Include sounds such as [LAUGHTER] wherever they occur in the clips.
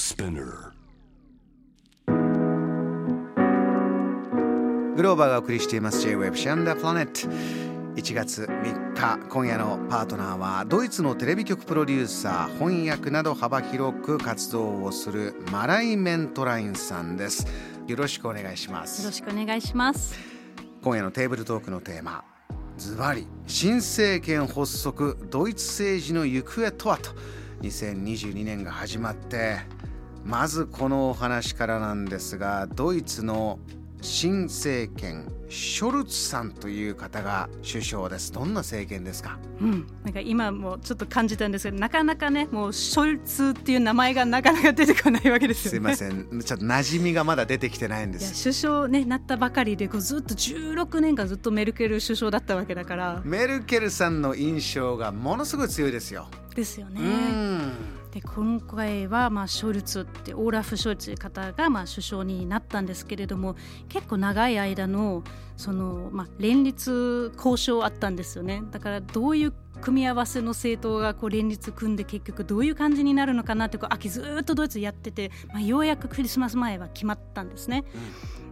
Spinner. グローバーがお送りしています J-Web シャンダープラネット1月3日今夜のパートナーはドイツのテレビ局プロデューサー翻訳など幅広く活動をするマライ・メントラインさんですよろしくお願いしまよろすしくお願いします。今夜のテーブルトークのテーマズバリ新政権発足ドイツ政治の行方とはと2022年が始まってまずこのお話からなんですがドイツの新政権ショルツさんという方が首相です。どんな政権ですか？うん、なんか今もちょっと感じたんですけど、なかなかね、もうショルツっていう名前がなかなか出てこないわけですよね。すいません。ちょっと馴染みがまだ出てきてないんです。首相ねなったばかりでこうずっと16年間ずっとメルケル首相だったわけだから。メルケルさんの印象がものすごい強いですよ、ですよね。うんで今回はまあショルツってオーラフ・ショルツという方がまあ首相になったんですけれども結構長い間のそのまあ連立交渉あったんですよね。だからどういう組み合わせの政党がこう連立組んで結局どういう感じになるのかなってこう秋ずーっとドイツやってて、まあ、ようやくクリスマス前は決まったんですね。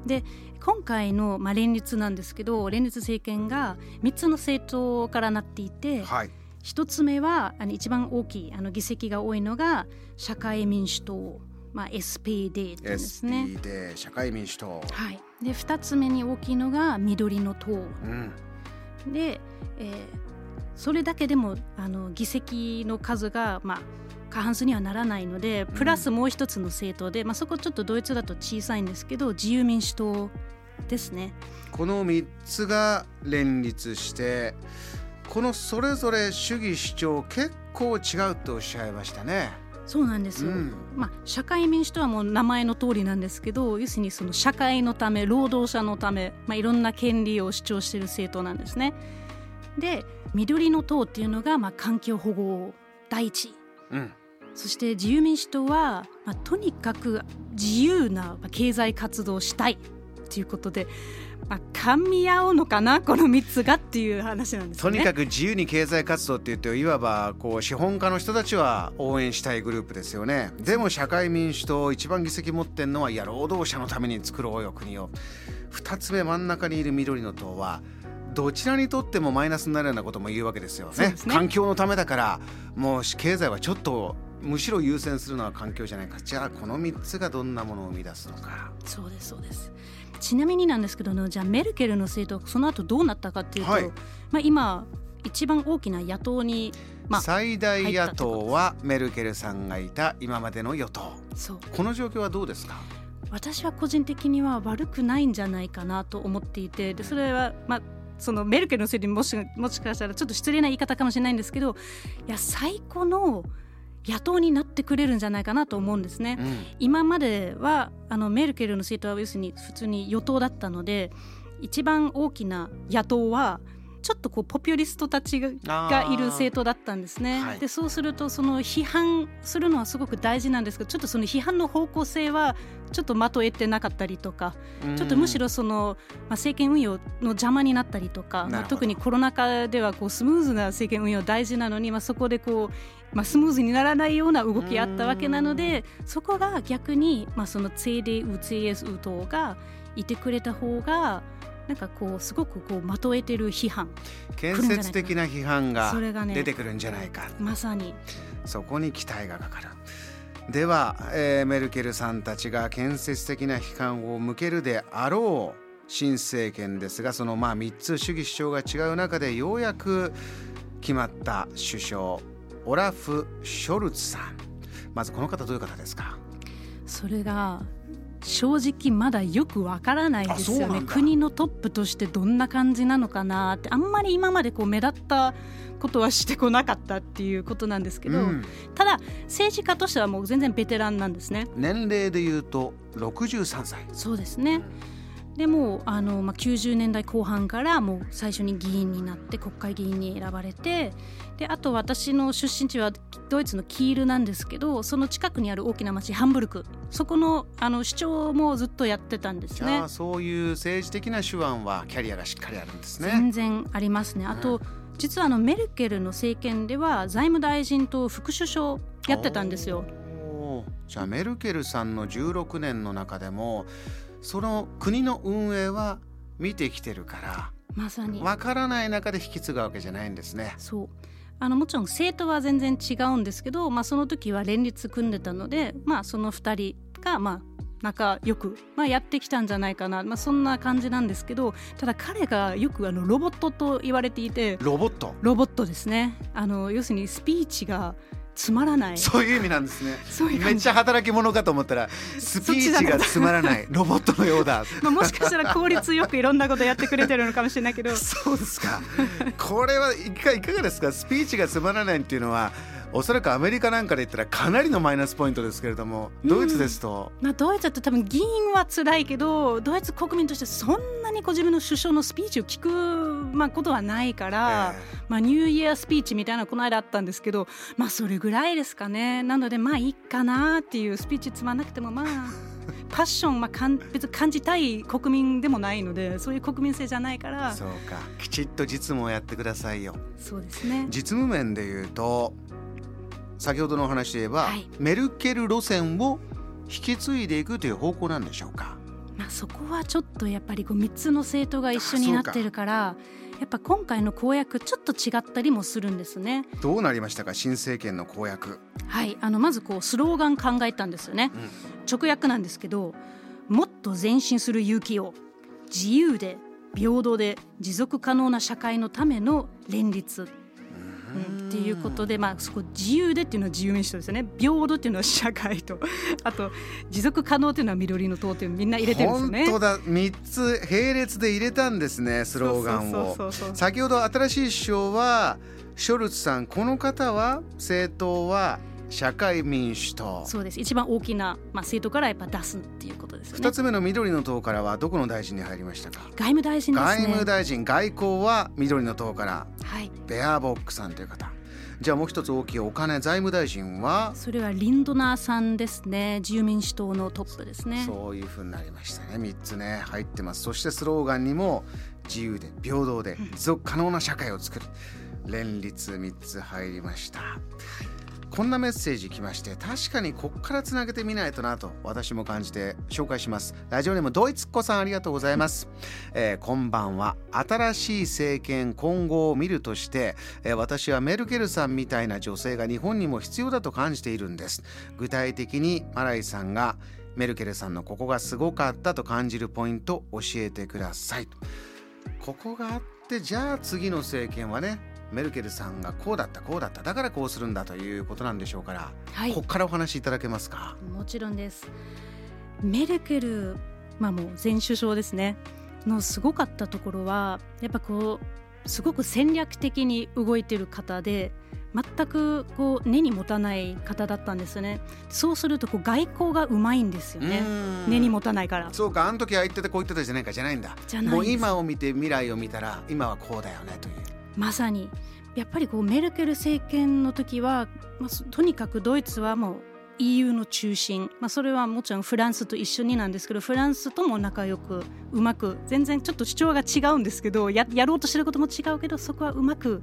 で今回のまあ連立なんですけど連立政権が3つの政党からなっていて、はい一つ目はあの一番大きいあの議席が多いのが社会民主党、まあ、SPD ですね。で社会民主党、はい、で2つ目に大きいのが緑の党。うん、で、えーそれだけでもあの議席の数が、まあ、過半数にはならないのでプラスもう一つの政党で、まあ、そこちょっとドイツだと小さいんですけど自由民主党ですね。この3つが連立してこのそれぞれ主義主張結構違うとおっしゃいましたね。そうなんですよ、うんまあ、社会民主党はもう名前の通りなんですけど要するにその社会のため労働者のため、まあ、いろんな権利を主張している政党なんですね。で緑の党っていうのがまあ環境保護第一うん、そして自由民主党は、まあ、とにかく自由なまあ経済活動をしたいということで、まあ、噛み合うのかなこの3つがっていう話なんですよね。とにかく自由に経済活動って言っていわばこう資本家の人たちは応援したいグループですよね。でも社会民主党一番議席持ってんのはいや労働者のために作ろうよ国を2つ目真ん中にいる緑の党はどちらにとってもマイナスになるようなことも言うわけですよね。ね。環境のためだからもう経済はちょっとむしろ優先するのは環境じゃないか。じゃあこの3つがどんなものを生み出すのか。そうですそうです。ちなみになんですけどのじゃあメルケルの政党その後どうなったかっていうと、はい。まあ、今一番大きな野党に、まあ、最大野党はメルケルさんがいた今までの与党。そう。この状況はどうですか？私は個人的には悪くないんじゃないかなと思っていてでそれは、まあ、そのメルケルのせいでもしもしかしたらちょっと失礼な言い方かもしれないんですけどいや最高の野党になってくれるんじゃないかなと思うんですね。うん今まではあのメルケルの政党は要するに普通に与党だったので一番大きな野党はちょっとこうポピュリストたちががいる政党だったんですね。はい。でそうするとその批判するのはすごく大事なんですけどちょっとその批判の方向性はちょっと的を得てなかったりとかちょっとむしろその、まあ、政権運用の邪魔になったりとか、まあ、特にコロナ禍ではこうスムーズな政権運用大事なのに、まあ、そこでこう、まあ、スムーズにならないような動きあったわけなのでそこが逆に、まあ、その CDU、CSU 等がいてくれた方がなんかこうすごくこう的を得てる批判。建設的な批判が出てくるんじゃないか、まさに。そこに期待がかかる。では、えーメルケルさんたちが建設的な批判を向けるであろう新政権ですがそのまあ3つ主義主張が違う中でようやく決まった首相オラフ・ショルツさん。まずこの方どういう方ですか？それが正直まだよくわからないですよね。国のトップとしてどんな感じなのかなって。あんまり今までこう目立ったことはしてこなかったっていうことなんですけど、うん。ただ政治家としてはもう全然ベテランなんですね。年齢でいうと63歳。そうですね、でもあの、まあ、90年代後半からもう最初に議員になって国会議員に選ばれてであと私の出身地はドイツのキールなんですけどその近くにある大きな町ハンブルクそこのあの市長もずっとやってたんですね。そういう政治的な手腕はキャリアがしっかりあるんですね。全然ありますね。あと、実はあのメルケルの政権では財務大臣と副首相やってたんですよ。じゃあメルケルさんの16年の中でもその国の運営は見てきてるからまさに。わからない中で引き継ぐわけじゃないんですね。そう。あのもちろん政党は全然違うんですけど、まあ、その時は連立組んでたので、まあ、その2人が、まあ、仲良く、まあ、やってきたんじゃないかな、まあ、そんな感じなんですけどただ彼がよくあのロボットと言われていて。ロボット？ロボットですね。あの要するにスピーチがつまらない。そういう意味なんですね。めっちゃ働き者かと思ったらスピーチがつまらない。ロボットのようだ。[LAUGHS] まあ、もしかしたら効率よくいろんなことやってくれてるのかもしれないけど。[LAUGHS] そうですか。これはいかいかがですか？スピーチがつまらないっていうのはおそらくアメリカなんかで言ったらかなりのマイナスポイントですけれどもドイツですと、まあ、ドイツって多分議員は辛いけどドイツ国民としてそんなにこう自分の首相のスピーチを聞く、まあ、ことはないから、えまあ、ニューイヤースピーチみたいなのこの間あったんですけど、まあ、それぐらいですかね。なのでまあいいかなっていうスピーチつまんなくてもまあ [LAUGHS] パッション、まあ、かん別に感じたい国民でもないのでそういう国民性じゃないから。そうか。きちっと実務をやってくださいよ。そうですね。実務面で言うと先ほどのお話で言えば、はい。メルケル路線を引き継いでいくという方向なんでしょうかまあ、そこはちょっとやっぱりこう3つの政党が一緒になってるからやっぱ今回の公約ちょっと違ったりもするんですね。どうなりましたか新政権の公約、はい、あのまずこうスローガン考えたんですよね。うん直訳なんですけどもっと前進する勇気を自由で平等で持続可能な社会のための連立、うんっていうことで、まあ、そこ自由でっていうのは自由民主党ですよね。平等っていうのは社会と。[LAUGHS] あと持続可能っていうのは緑の党っていうのみんな入れてるんですよね。本当だ。3つ並列で入れたんですねスローガンを。先ほど新しい首相はショルツさんこの方は政党は社会民主党。そうです。一番大きな、まあ、政党からやっぱ出すっていうことですよね。2つ目の緑の党からはどこの大臣に入りましたか？外務大臣ね。外務大臣。外交は緑の党から。はい。ベアーボックさんという方。じゃあもう一つ大きいお金財務大臣は？それはリンドナーさんですね。自由民主党のトップですね。そういうふうになりましたね。3つね。入ってます。そしてスローガンにも自由で平等で持続可能な社会を作る。連立3つ入りましたこんなメッセージ来まして確かにこっからつなげてみないとなと私も感じて紹介します。ラジオネームドイツっ子さんありがとうございます、えーこんばんは。新しい政権今後を見るとして、えー私はメルケルさんみたいな女性が日本にも必要だと感じているんです。具体的にマライさんがメルケルさんのここがすごかったと感じるポイント教えてくださいと。ここがあってじゃあ次の政権はねメルケルさんがこうだったこうだっただからこうするんだということなんでしょうから、はい。ここからお話しいただけますか？もちろんです。メルケル、まあ、もう前首相ですね。のすごかったところはやっぱこうすごく戦略的に動いてる方で全くこう根に持たない方だったんですよね。そうするとこう外交がうまいんですよね。うん。根に持たないから。そうかあの時は言ってたこう言ってたじゃないかじゃないんだ。もう今を見て未来を見たら今はこうだよねというまさに。やっぱりこうメルケル政権の時は、まあ、そとにかくドイツはもう EU の中心、まあ、それはもちろんフランスと一緒になんですけどフランスとも仲良くうまく全然ちょっと主張が違うんですけどややろうとしてることも違うけどそこはうまく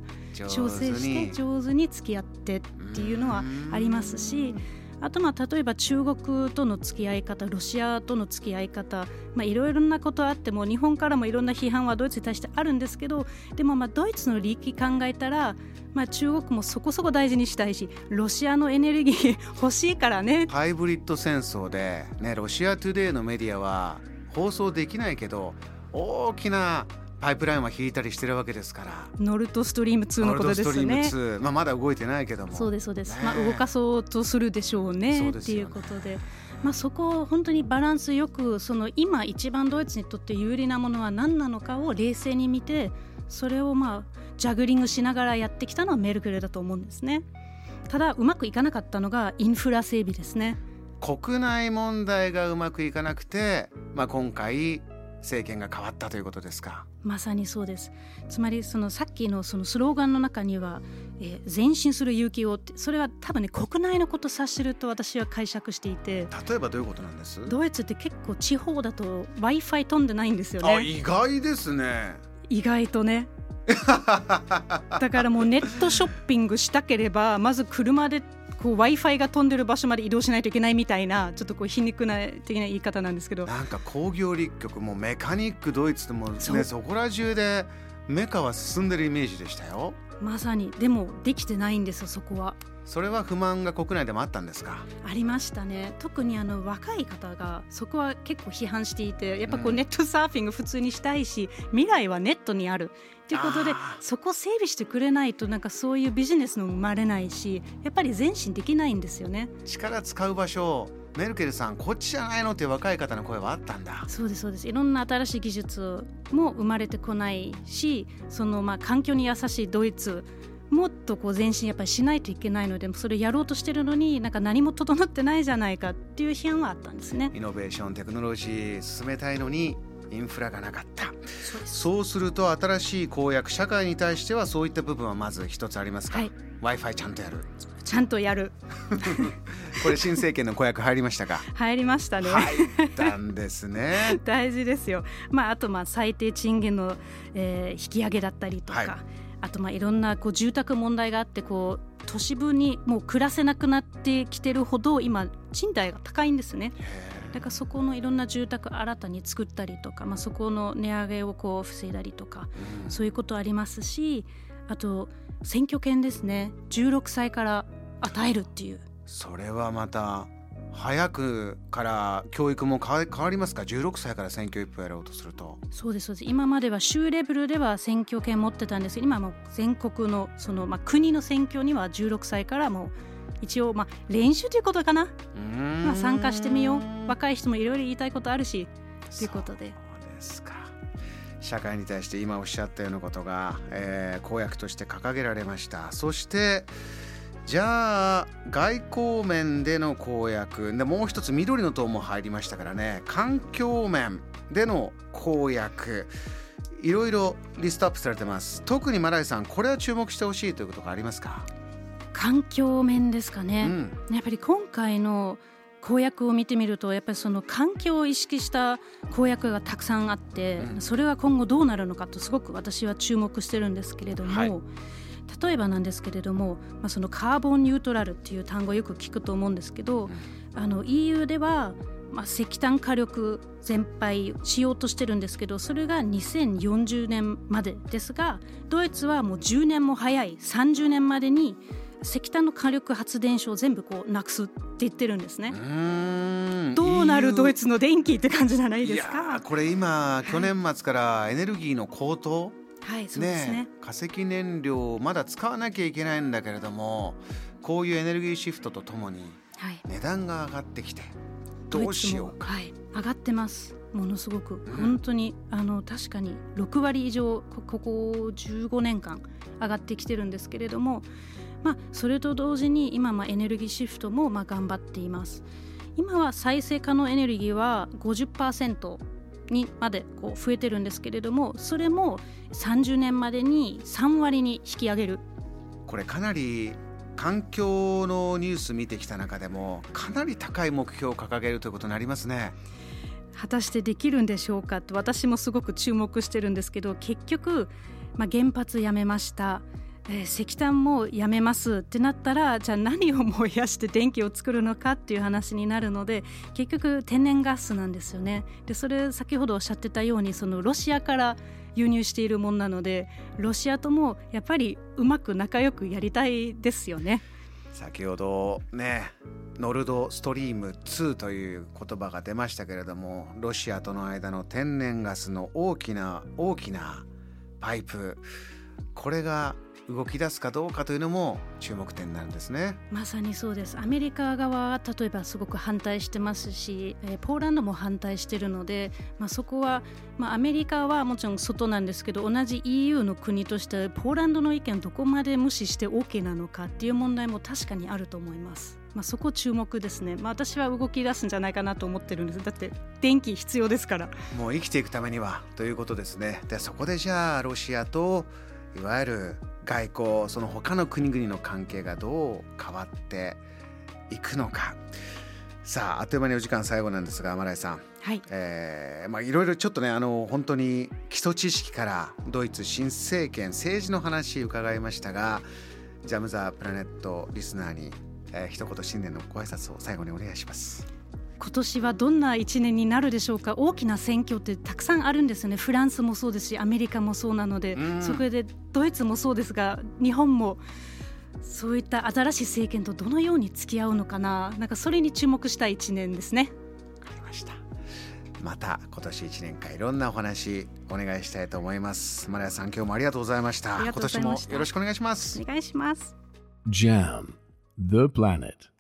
調整して上手に付き合ってっていうのはありますしあとまあ例えば中国との付き合い方ロシアとの付き合い方いろいろなことあっても日本からもいろんな批判はドイツに対してあるんですけどでもまあドイツの利益考えたら、まあ、中国もそこそこ大事にしたいしロシアのエネルギー欲しいからね。ハイブリッド戦争で、ね、ロシアトゥデイのメディアは放送できないけど大きなパイプラインは引いたりしてるわけですから。ノルドストリーム2のことですノルドストリームね。2、まあ、まだ動いてないけども。そうですそうです、ね。まあ、動かそうとするでしょうそね。っていうことで、まあ、そこを本当にバランスよくその今一番ドイツにとって有利なものは何なのかを冷静に見てそれをまあジャグリングしながらやってきたのはメルケルだと思うんですね。ただうまくいかなかったのがインフラ整備ですね。国内問題がうまくいかなくて、まあ、今回政権が変わったということですか？まさにそうです。つまりそのさっきのそのスローガンの中には、えー前進する勇気をってそれは多分ね国内のことを指してると私は解釈していて。例えばどういうことなんです？ドイツって結構地方だと w i f i 飛んでないんですよあね意外ですね。意外とね。[LAUGHS] だからもうネットショッピングしたければまず車でこう w i f i が飛んでる場所まで移動しないといけないみたいなちょっとこう皮肉な的な言い方なんですけど。なんか工業立国もメカニックドイツでもねそこら中でメカは進んでるイメージでしたよ。まさに。でもできてないんですよそこは。それは不満が国内でもあったんですか？ありましたね。特にあの若い方がそこは結構批判していてやっぱこうネットサーフィング普通にしたいし、うん、未来はネットにある。ということでそこ整備してくれないとなんかそういうビジネスの生まれないしやっぱり前進できないんですよね。力使う場所メルケルさんこっちじゃないのっていう若い方の声はあったんだ。そうですそうです。いろんな新しい技術も生まれてこないしそのまあ環境に優しいドイツもっとこう前進やっぱりしないといけないのでそれやろうとしてるのになんか何も整ってないじゃないかっていう批判はあったんですね。イノベーションテクノロジー進めたいのにインフラがなかった。そうす。ると新しい公約社会に対してはそういった部分はまず一つありますか、はい、w i f i ちゃんとやる。ちゃんとやる。[LAUGHS] これ新政権の公約入りましたか？入りましたね。入ったんですね。[LAUGHS] 大事ですよ。まああとまあ最低賃金の、えー、引き上げだったりとか、はい。あとまあいろんなこう住宅問題があってこう都市部にもう暮らせなくなってきてるほど今賃貸が高いんですね。だからそこのいろんな住宅新たに作ったりとか、まあ、そこの値上げをこう防いだりとか、うん、そういうことありますしあと選挙権ですね。16歳から与えるっていう。それはまた早くから教育も変わりますか？16歳から選挙一歩やろうとすると。そうですそうです。今までは州レベルでは選挙権持ってたんですけど今も全国のその、まあ、国の選挙には16歳からもう一応、まあ、練習ということかな、まあ、参加してみよう。若い人もいろいろ言いたいことあるし。ということで。そうですか。社会に対して今おっしゃったようなことが、えー、公約として掲げられました。そしてじゃあ外交面での公約。でもう一つ緑の党も入りましたからね。環境面での公約。いろいろリストアップされてます。特にマライさんこれは注目してほしいということがありますか？環境面ですかね、うん、やっぱり今回の公約を見てみるとやっぱりその環境を意識した公約がたくさんあって、うん、それは今後どうなるのかとすごく私は注目してるんですけれども、はい。例えばなんですけれども、まあ、そのカーボンニュートラルっていう単語よく聞くと思うんですけど、あの EU ではまあ、石炭火力全廃しようとしてるんですけどそれが2040年までですがドイツはもう10年も早い30年までに石炭の火力発電所を全部こうなくすって言ってるんですね。どうなるドイツの電気って感じじゃないですか。これ今、去年末からエネルギーの高騰？はい。そうですね、ね、化石燃料まだ使わなきゃいけないんだけれどもこういうエネルギーシフトとともに値段が上がってきて、どうしようか、はい、上がってます。ものすごく、うん、本当にあの確かに6割以上ここ15年間上がってきてるんですけれども、まあ、それと同時に今まあエネルギーシフトもまあ頑張っています。今は再生可能エネルギーは50%にまでこう増えてるんですけれどもそれも30年までに3割に引き上げる。これかなり環境のニュース見てきた中でもかなり高い目標を掲げるということになりますね。果たしてできるんでしょうかと私もすごく注目してるんですけど結局、まあ、原発やめましたえー、石炭もやめますってなったらじゃあ何を燃やして電気を作るのかっていう話になるので結局天然ガスなんですよねでそれ先ほどおっしゃってたようにそのロシアから輸入しているものなのでロシアともやっぱりうまく仲良くやりたいですよね。先ほどねノルドストリーム2という言葉が出ましたけれどもロシアとの間の天然ガスの大きな大きなパイプこれが動き出すかどうかというのも注目点なんですね。まさにそうです。アメリカ側は例えばすごく反対してますし、えー、ポーランドも反対してるので、まあ、そこは、まあ、アメリカはもちろん外なんですけど同じ EU の国としてポーランドの意見をどこまで無視して OK なのかっていう問題も確かにあると思います。まあ、そこ注目ですね、まあ、私は動き出すんじゃないかなと思ってるんです。だって電気必要ですから。もう生きていくためにはということですね。でそこでじゃあロシアといわゆる外交その他の国々の関係がどう変わっていくのか。さああっという間にお時間最後なんですがマライさん、はい。えーまあ、いろいろちょっとねあの本当に基礎知識からドイツ新政権政治の話伺いましたがジャム・ザ・プラネットリスナーに、えー、一言新年のご挨拶を最後にお願いします今年はどんな1年になるでしょうか？大きな選挙ってたくさんあるんですよね。フランスもそうですしアメリカもそうなので、そこでドイツもそうですが日本もそういった新しい政権とどのように付き合うのかな？なんかそれに注目した1年ですね。わかりました。また今年1年間いろんなお話お願いしたいと思います。マリアさん今日もありがとうございました。今年もよろしくお願いします。お願いします。JAM The Planet